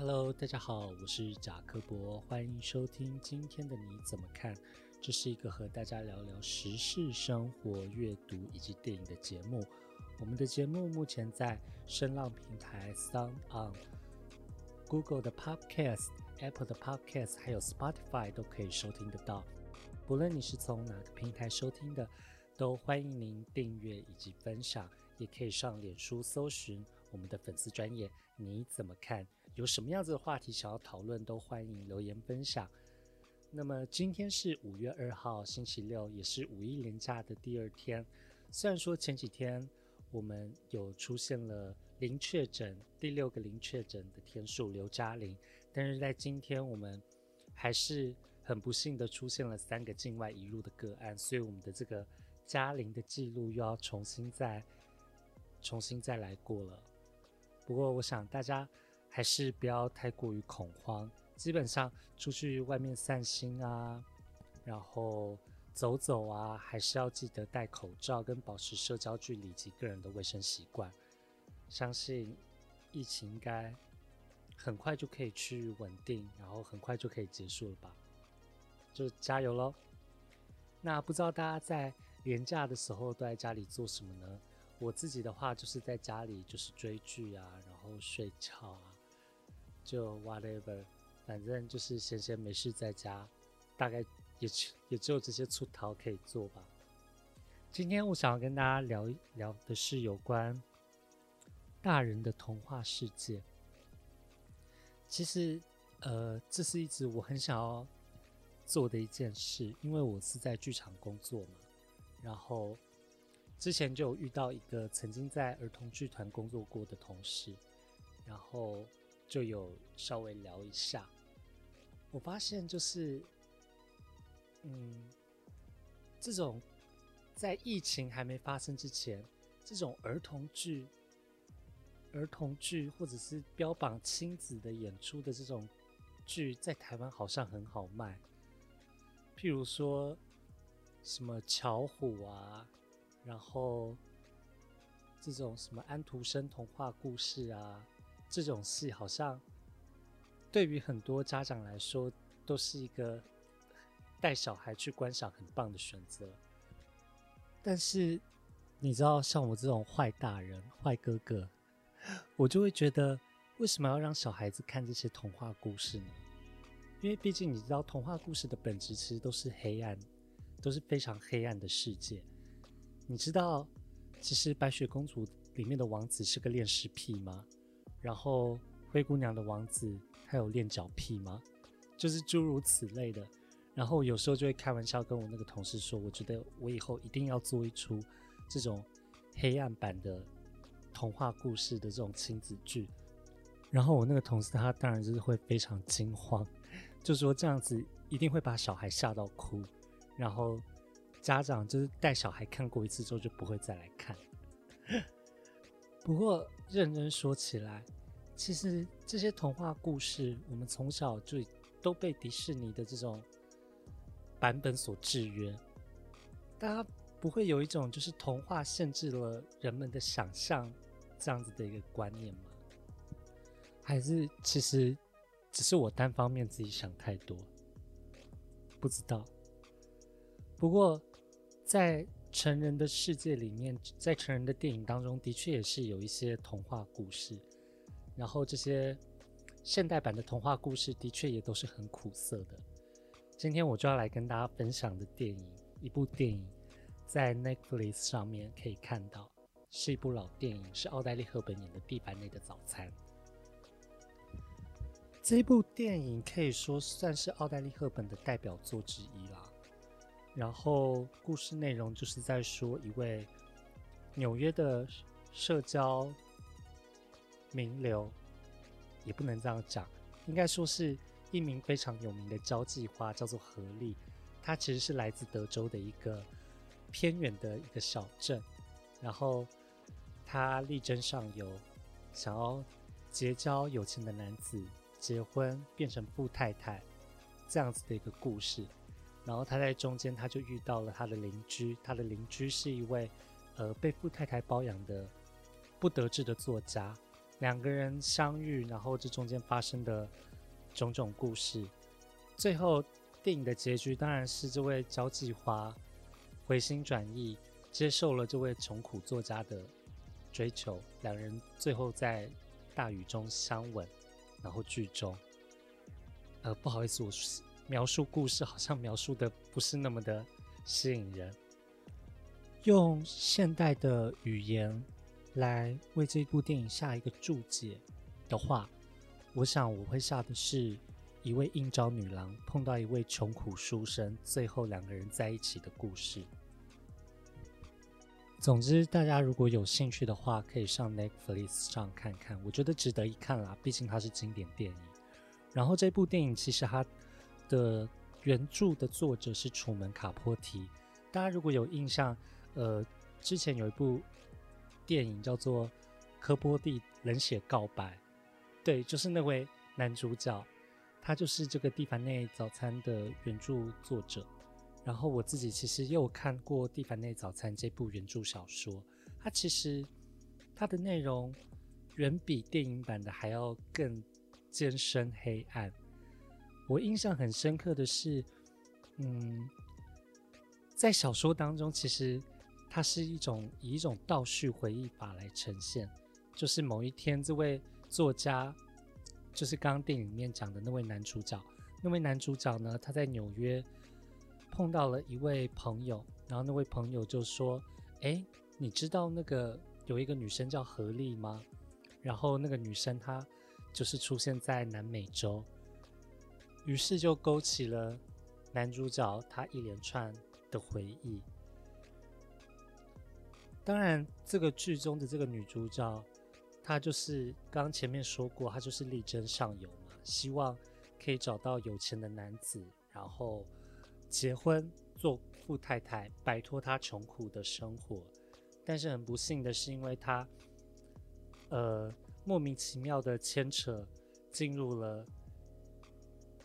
Hello，大家好，我是贾科博，欢迎收听今天的你怎么看？这是一个和大家聊聊时事、生活、阅读以及电影的节目。我们的节目目前在声浪平台、Sound On、Google 的 Podcast、Apple 的 Podcast，还有 Spotify 都可以收听得到。不论你是从哪个平台收听的，都欢迎您订阅以及分享，也可以上脸书搜寻我们的粉丝专页。你怎么看？有什么样子的话题想要讨论，都欢迎留言分享。那么今天是五月二号，星期六，也是五一连假的第二天。虽然说前几天我们有出现了零确诊，第六个零确诊的天数刘嘉玲，但是在今天我们还是很不幸的出现了三个境外移入的个案，所以我们的这个嘉玲的记录又要重新再重新再来过了。不过我想大家。还是不要太过于恐慌。基本上出去外面散心啊，然后走走啊，还是要记得戴口罩跟保持社交距离及个人的卫生习惯。相信疫情应该很快就可以去稳定，然后很快就可以结束了吧？就加油喽！那不知道大家在连假的时候都在家里做什么呢？我自己的话就是在家里就是追剧啊，然后睡觉啊。就 whatever，反正就是闲闲没事在家，大概也也只有这些出逃可以做吧。今天我想要跟大家聊一聊的是有关大人的童话世界。其实，呃，这是一直我很想要做的一件事，因为我是在剧场工作嘛。然后之前就有遇到一个曾经在儿童剧团工作过的同事，然后。就有稍微聊一下，我发现就是，嗯，这种在疫情还没发生之前，这种儿童剧、儿童剧或者是标榜亲子的演出的这种剧，在台湾好像很好卖。譬如说什么巧虎啊，然后这种什么安徒生童话故事啊。这种戏好像对于很多家长来说都是一个带小孩去观赏很棒的选择，但是你知道，像我这种坏大人、坏哥哥，我就会觉得，为什么要让小孩子看这些童话故事呢？因为毕竟你知道，童话故事的本质其实都是黑暗，都是非常黑暗的世界。你知道，其实白雪公主里面的王子是个恋尸癖吗？然后灰姑娘的王子他有练脚癖吗？就是诸如此类的。然后有时候就会开玩笑跟我那个同事说，我觉得我以后一定要做一出这种黑暗版的童话故事的这种亲子剧。然后我那个同事他当然就是会非常惊慌，就说这样子一定会把小孩吓到哭。然后家长就是带小孩看过一次之后就不会再来看。不过认真说起来，其实这些童话故事，我们从小就都被迪士尼的这种版本所制约。大家不会有一种就是童话限制了人们的想象这样子的一个观念吗？还是其实只是我单方面自己想太多？不知道。不过在。成人的世界里面，在成人的电影当中，的确也是有一些童话故事。然后这些现代版的童话故事，的确也都是很苦涩的。今天我就要来跟大家分享的电影，一部电影在 Netflix 上面可以看到，是一部老电影，是奥黛丽·赫本演的《蒂凡内的早餐》。这部电影可以说算是奥黛丽·赫本的代表作之一。然后故事内容就是在说一位纽约的社交名流，也不能这样讲，应该说是一名非常有名的交际花，叫做何丽。她其实是来自德州的一个偏远的一个小镇，然后她力争上游，想要结交有钱的男子，结婚变成富太太，这样子的一个故事。然后他在中间，他就遇到了他的邻居。他的邻居是一位，呃，被富太太包养的不得志的作家。两个人相遇，然后这中间发生的种种故事，最后电影的结局当然是这位交际花回心转意，接受了这位穷苦作家的追求，两人最后在大雨中相吻，然后剧终。呃，不好意思，我描述故事好像描述的不是那么的吸引人。用现代的语言来为这部电影下一个注解的话，我想我会下的是一位应召女郎碰到一位穷苦书生，最后两个人在一起的故事。总之，大家如果有兴趣的话，可以上 Netflix 上看看，我觉得值得一看啦，毕竟它是经典电影。然后这部电影其实它的原著的作者是楚门卡波提，大家如果有印象，呃，之前有一部电影叫做《科波蒂冷血告白》，对，就是那位男主角，他就是这个《蒂凡内早餐》的原著作者。然后我自己其实也有看过《蒂凡内早餐》这部原著小说，它其实它的内容远比电影版的还要更。艰深黑暗。我印象很深刻的是，嗯，在小说当中，其实它是一种以一种倒叙回忆法来呈现。就是某一天，这位作家，就是刚刚电影里面讲的那位男主角，那位男主角呢，他在纽约碰到了一位朋友，然后那位朋友就说：“哎，你知道那个有一个女生叫何丽吗？”然后那个女生她。就是出现在南美洲，于是就勾起了男主角他一连串的回忆。当然，这个剧中的这个女主角，她就是刚前面说过，她就是力争上游嘛，希望可以找到有钱的男子，然后结婚做富太太，摆脱她穷苦的生活。但是很不幸的是，因为她，呃。莫名其妙的牵扯进入了，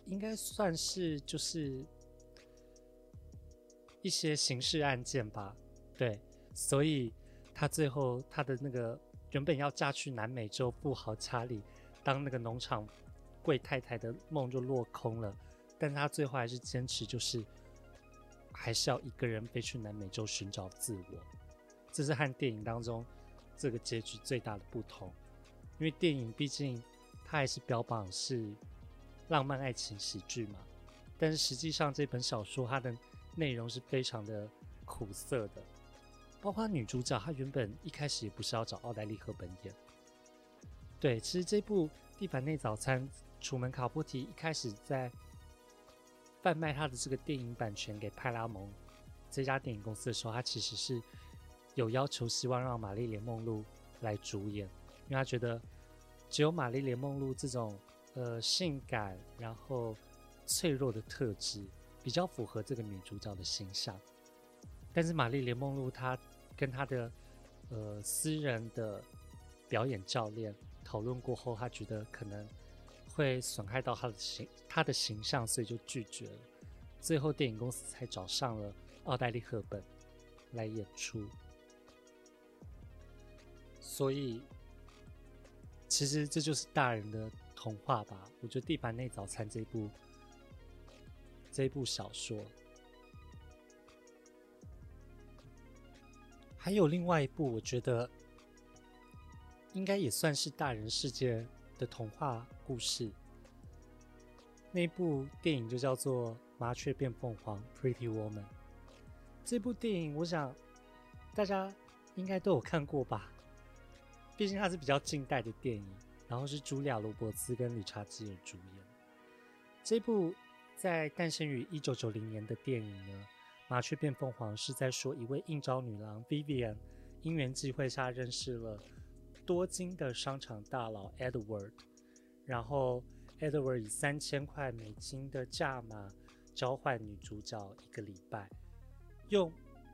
应该算是就是一些刑事案件吧。对，所以他最后他的那个原本要嫁去南美洲富豪查理当那个农场贵太太的梦就落空了。但他最后还是坚持，就是还是要一个人飞去南美洲寻找自我。这是和电影当中这个结局最大的不同。因为电影毕竟它还是标榜是浪漫爱情喜剧嘛，但是实际上这本小说它的内容是非常的苦涩的，包括女主角她原本一开始也不是要找奥黛丽·赫本演。对，其实这部《蒂凡内早餐》，楚门·卡波提一开始在贩卖他的这个电影版权给派拉蒙这家电影公司的时候，他其实是有要求，希望让玛丽莲·梦露来主演。因为他觉得只有玛丽莲梦露这种呃性感然后脆弱的特质比较符合这个女主角的形象，但是玛丽莲梦露她跟她的呃私人的表演教练讨论过后，她觉得可能会损害到她的形她的形象，所以就拒绝了。最后电影公司才找上了奥黛丽赫本来演出，所以。其实这就是大人的童话吧。我觉得《地板内早餐》这一部这一部小说，还有另外一部，我觉得应该也算是大人世界的童话故事。那部电影就叫做《麻雀变凤凰》（Pretty Woman）。这部电影，我想大家应该都有看过吧。毕竟它是比较近代的电影，然后是茱莉亚·罗伯茨跟理查基尔主演。这部在诞生于一九九零年的电影呢，《麻雀变凤凰》是在说一位应召女郎 Vivian 因缘际会下认识了多金的商场大佬 Edward，然后 Edward 以三千块美金的价码交换女主角一个礼拜，用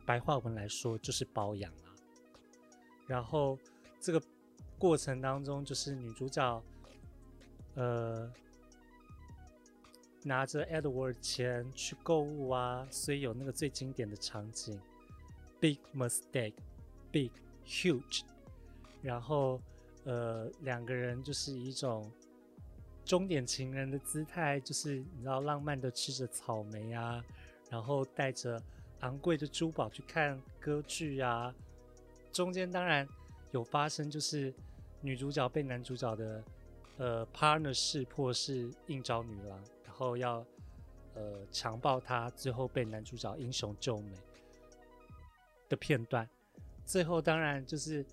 白话文来说就是包养啊，然后。这个过程当中，就是女主角，呃，拿着 Edward 钱去购物啊，所以有那个最经典的场景，Big mistake，Big huge，然后呃，两个人就是一种终点情人的姿态，就是你知道浪漫的吃着草莓啊，然后带着昂贵的珠宝去看歌剧啊。中间当然有发生，就是女主角被男主角的呃 partner 识破是应召女郎，然后要呃强暴她，最后被男主角英雄救美的片段。最后当然就是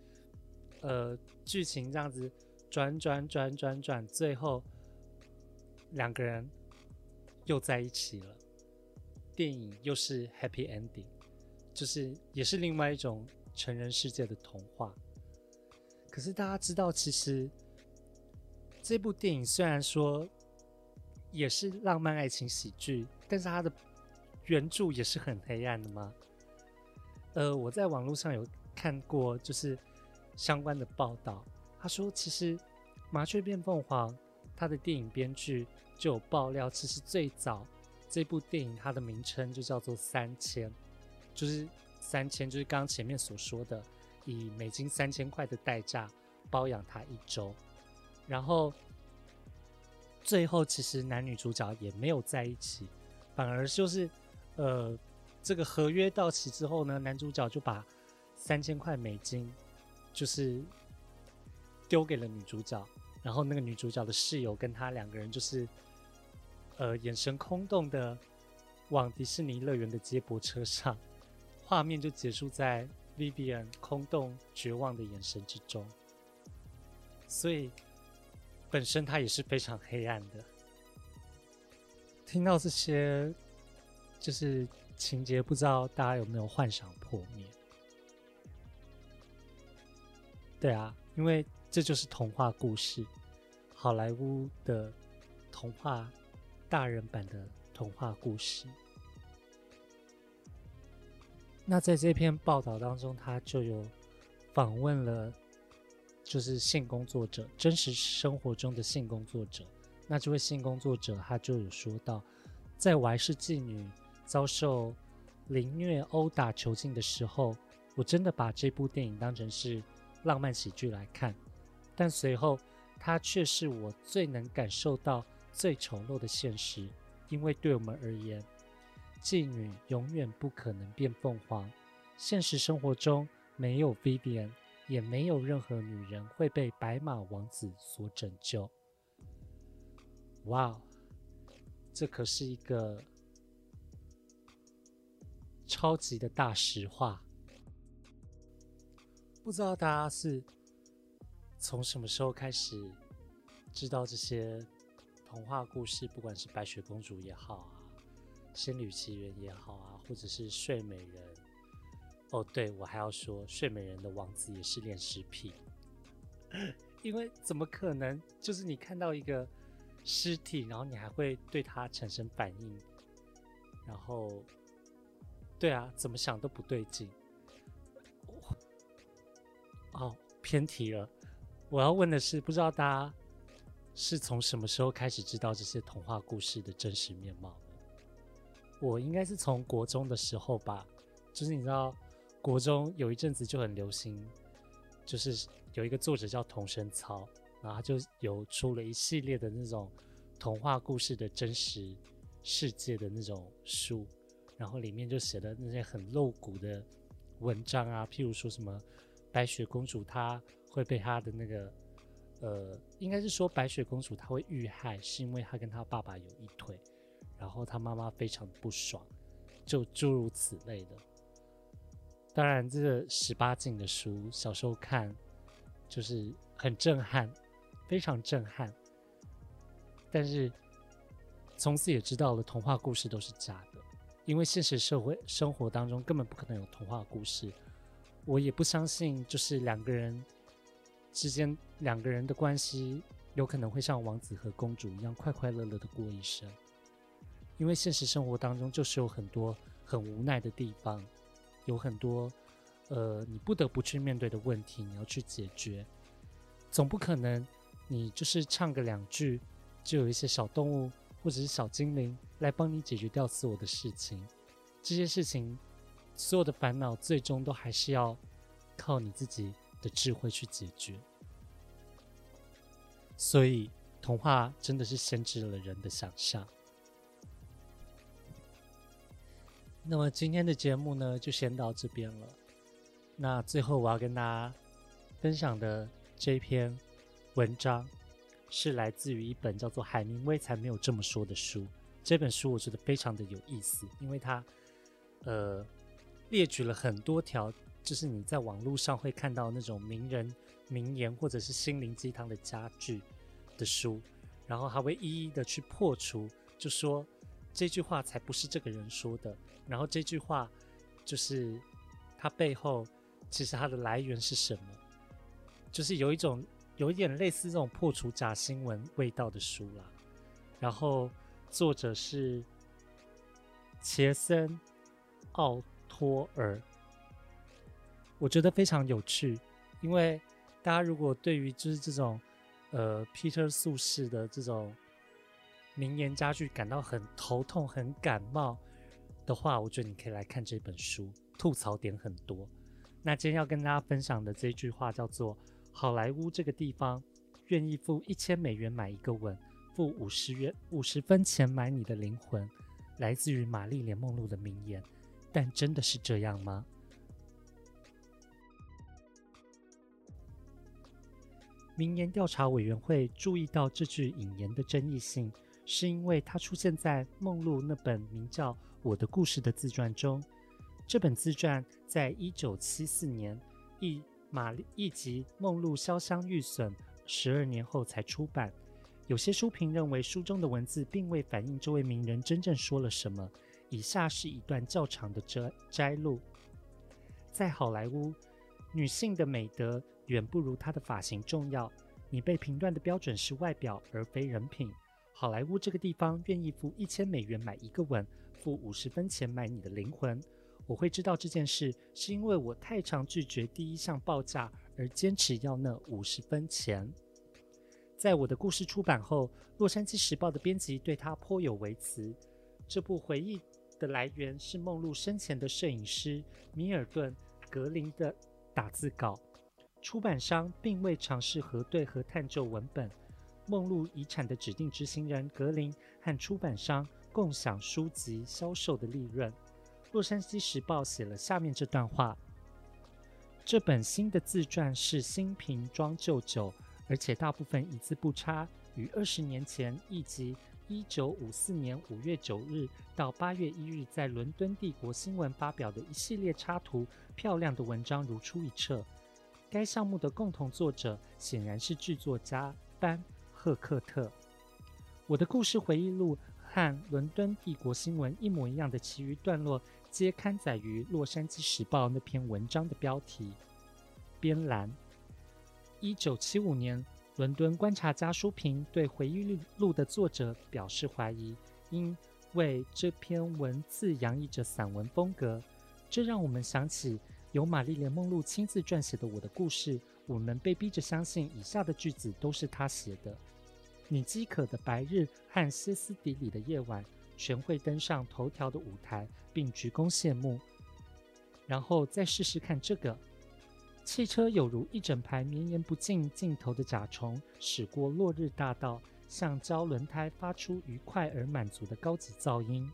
呃剧情这样子转转转转转，最后两个人又在一起了。电影又是 happy ending，就是也是另外一种。成人世界的童话，可是大家知道，其实这部电影虽然说也是浪漫爱情喜剧，但是它的原著也是很黑暗的吗？呃，我在网络上有看过，就是相关的报道，他说其实《麻雀变凤凰》它的电影编剧就有爆料，其实最早这部电影它的名称就叫做《三千》，就是。三千就是刚刚前面所说的，以美金三千块的代价包养他一周，然后最后其实男女主角也没有在一起，反而就是呃这个合约到期之后呢，男主角就把三千块美金就是丢给了女主角，然后那个女主角的室友跟他两个人就是呃眼神空洞的往迪士尼乐园的接驳车上。画面就结束在 Vivian 空洞绝望的眼神之中，所以本身它也是非常黑暗的。听到这些就是情节，不知道大家有没有幻想破灭？对啊，因为这就是童话故事，好莱坞的童话，大人版的童话故事。那在这篇报道当中，他就有访问了，就是性工作者，真实生活中的性工作者。那这位性工作者，他就有说到，在我还是妓女，遭受凌虐、殴打、囚禁的时候，我真的把这部电影当成是浪漫喜剧来看。但随后，它却是我最能感受到最丑陋的现实，因为对我们而言。妓女永远不可能变凤凰。现实生活中没有 Vivian，也没有任何女人会被白马王子所拯救。哇，这可是一个超级的大实话。不知道大家是从什么时候开始知道这些童话故事，不管是白雪公主也好啊。仙女奇缘也好啊，或者是睡美人。哦，对，我还要说，睡美人的王子也是恋尸癖，因为怎么可能？就是你看到一个尸体，然后你还会对它产生反应，然后，对啊，怎么想都不对劲。哦，偏题了。我要问的是，不知道大家是从什么时候开始知道这些童话故事的真实面貌？我应该是从国中的时候吧，就是你知道，国中有一阵子就很流行，就是有一个作者叫童生操，然后他就有出了一系列的那种童话故事的真实世界的那种书，然后里面就写了那些很露骨的文章啊，譬如说什么白雪公主她会被她的那个，呃，应该是说白雪公主她会遇害，是因为她跟她爸爸有一腿。然后他妈妈非常不爽，就诸如此类的。当然，这个十八禁的书，小时候看就是很震撼，非常震撼。但是从此也知道了，童话故事都是假的，因为现实社会生活当中根本不可能有童话故事。我也不相信，就是两个人之间，两个人的关系有可能会像王子和公主一样快快乐乐的过一生。因为现实生活当中就是有很多很无奈的地方，有很多呃你不得不去面对的问题，你要去解决。总不可能你就是唱个两句，就有一些小动物或者是小精灵来帮你解决掉所有的事情。这些事情所有的烦恼，最终都还是要靠你自己的智慧去解决。所以童话真的是限制了人的想象。那么今天的节目呢，就先到这边了。那最后我要跟大家分享的这篇文章，是来自于一本叫做《海明威才没有这么说》的书。这本书我觉得非常的有意思，因为它呃列举了很多条，就是你在网络上会看到那种名人名言或者是心灵鸡汤的佳句的书，然后还会一一的去破除，就说这句话才不是这个人说的。然后这句话就是它背后其实它的来源是什么？就是有一种有一点类似这种破除假新闻味道的书啦。然后作者是杰森奥托尔，我觉得非常有趣，因为大家如果对于就是这种呃 Peter 素式的这种名言佳句感到很头痛、很感冒。的话，我觉得你可以来看这本书，吐槽点很多。那今天要跟大家分享的这句话叫做“好莱坞这个地方，愿意付一千美元买一个吻，付五十元五十分钱买你的灵魂”，来自于玛丽莲梦露的名言。但真的是这样吗？名言调查委员会注意到这句引言的争议性，是因为它出现在梦露那本名叫。我的故事的自传中，这本自传在一九七四年一马一集《梦露潇湘玉损》十二年后才出版。有些书评认为书中的文字并未反映这位名人真正说了什么。以下是一段较长的摘摘录：在好莱坞，女性的美德远不如她的发型重要。你被评断的标准是外表，而非人品。好莱坞这个地方愿意付一千美元买一个吻。付五十分钱买你的灵魂，我会知道这件事，是因为我太常拒绝第一项报价，而坚持要那五十分钱。在我的故事出版后，《洛杉矶时报》的编辑对他颇有微词。这部回忆的来源是梦露生前的摄影师米尔顿·格林的打字稿。出版商并未尝试核对和探究文本。梦露遗产的指定执行人格林和出版商。共享书籍销售的利润。洛杉矶时报写了下面这段话：这本新的自传是新瓶装旧酒，而且大部分一字不差，与二十年前译集一九五四年五月九日到八月一日在伦敦帝国新闻发表的一系列插图漂亮的文章如出一辙。该项目的共同作者显然是剧作家班赫克特。我的故事回忆录。和伦敦帝国新闻一模一样的其余段落，皆刊载于《洛杉矶时报》那篇文章的标题。编栏：一九七五年，伦敦观察家书评对回忆录的作者表示怀疑，因为这篇文字洋溢着散文风格。这让我们想起由玛丽莲梦露亲自撰写的《我的故事》，我们被逼着相信以下的句子都是她写的。你饥渴的白日和歇斯底里的夜晚，全会登上头条的舞台，并鞠躬谢幕。然后再试试看这个：汽车有如一整排绵延不尽尽头的甲虫，驶过落日大道，橡胶轮胎发出愉快而满足的高级噪音。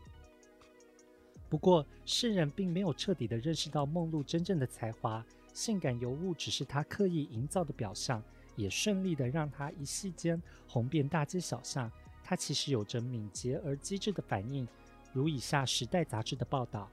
不过，世人并没有彻底地认识到梦露真正的才华，性感尤物只是她刻意营造的表象。也顺利的让她一夕间红遍大街小巷。她其实有着敏捷而机智的反应，如以下《时代》杂志的报道：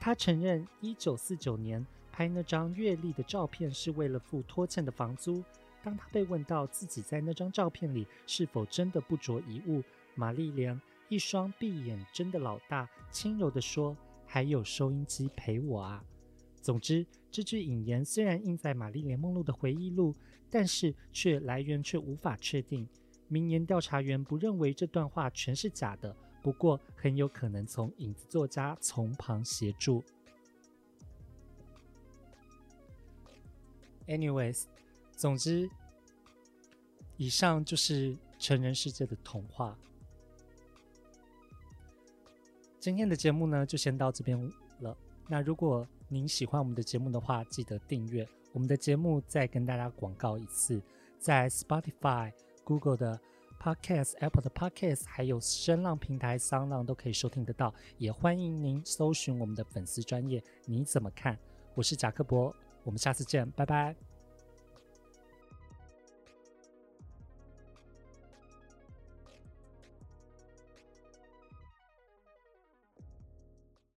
她承认，一九四九年拍那张月历的照片是为了付拖欠的房租。当她被问到自己在那张照片里是否真的不着一物，玛丽莲一双闭眼睁的老大，轻柔地说：“还有收音机陪我啊。”总之，这句引言虽然印在玛丽莲梦露的回忆录。但是却来源却无法确定。名言调查员不认为这段话全是假的，不过很有可能从影子作家从旁协助。Anyways，总之，以上就是成人世界的童话。今天的节目呢，就先到这边了。那如果您喜欢我们的节目的话，记得订阅。我们的节目再跟大家广告一次，在 Spotify、Google 的 Podcast、Apple 的 Podcast，还有声浪平台 SoundOn 都可以收听得到。也欢迎您搜寻我们的粉丝专业，你怎么看？我是贾克博，我们下次见，拜拜。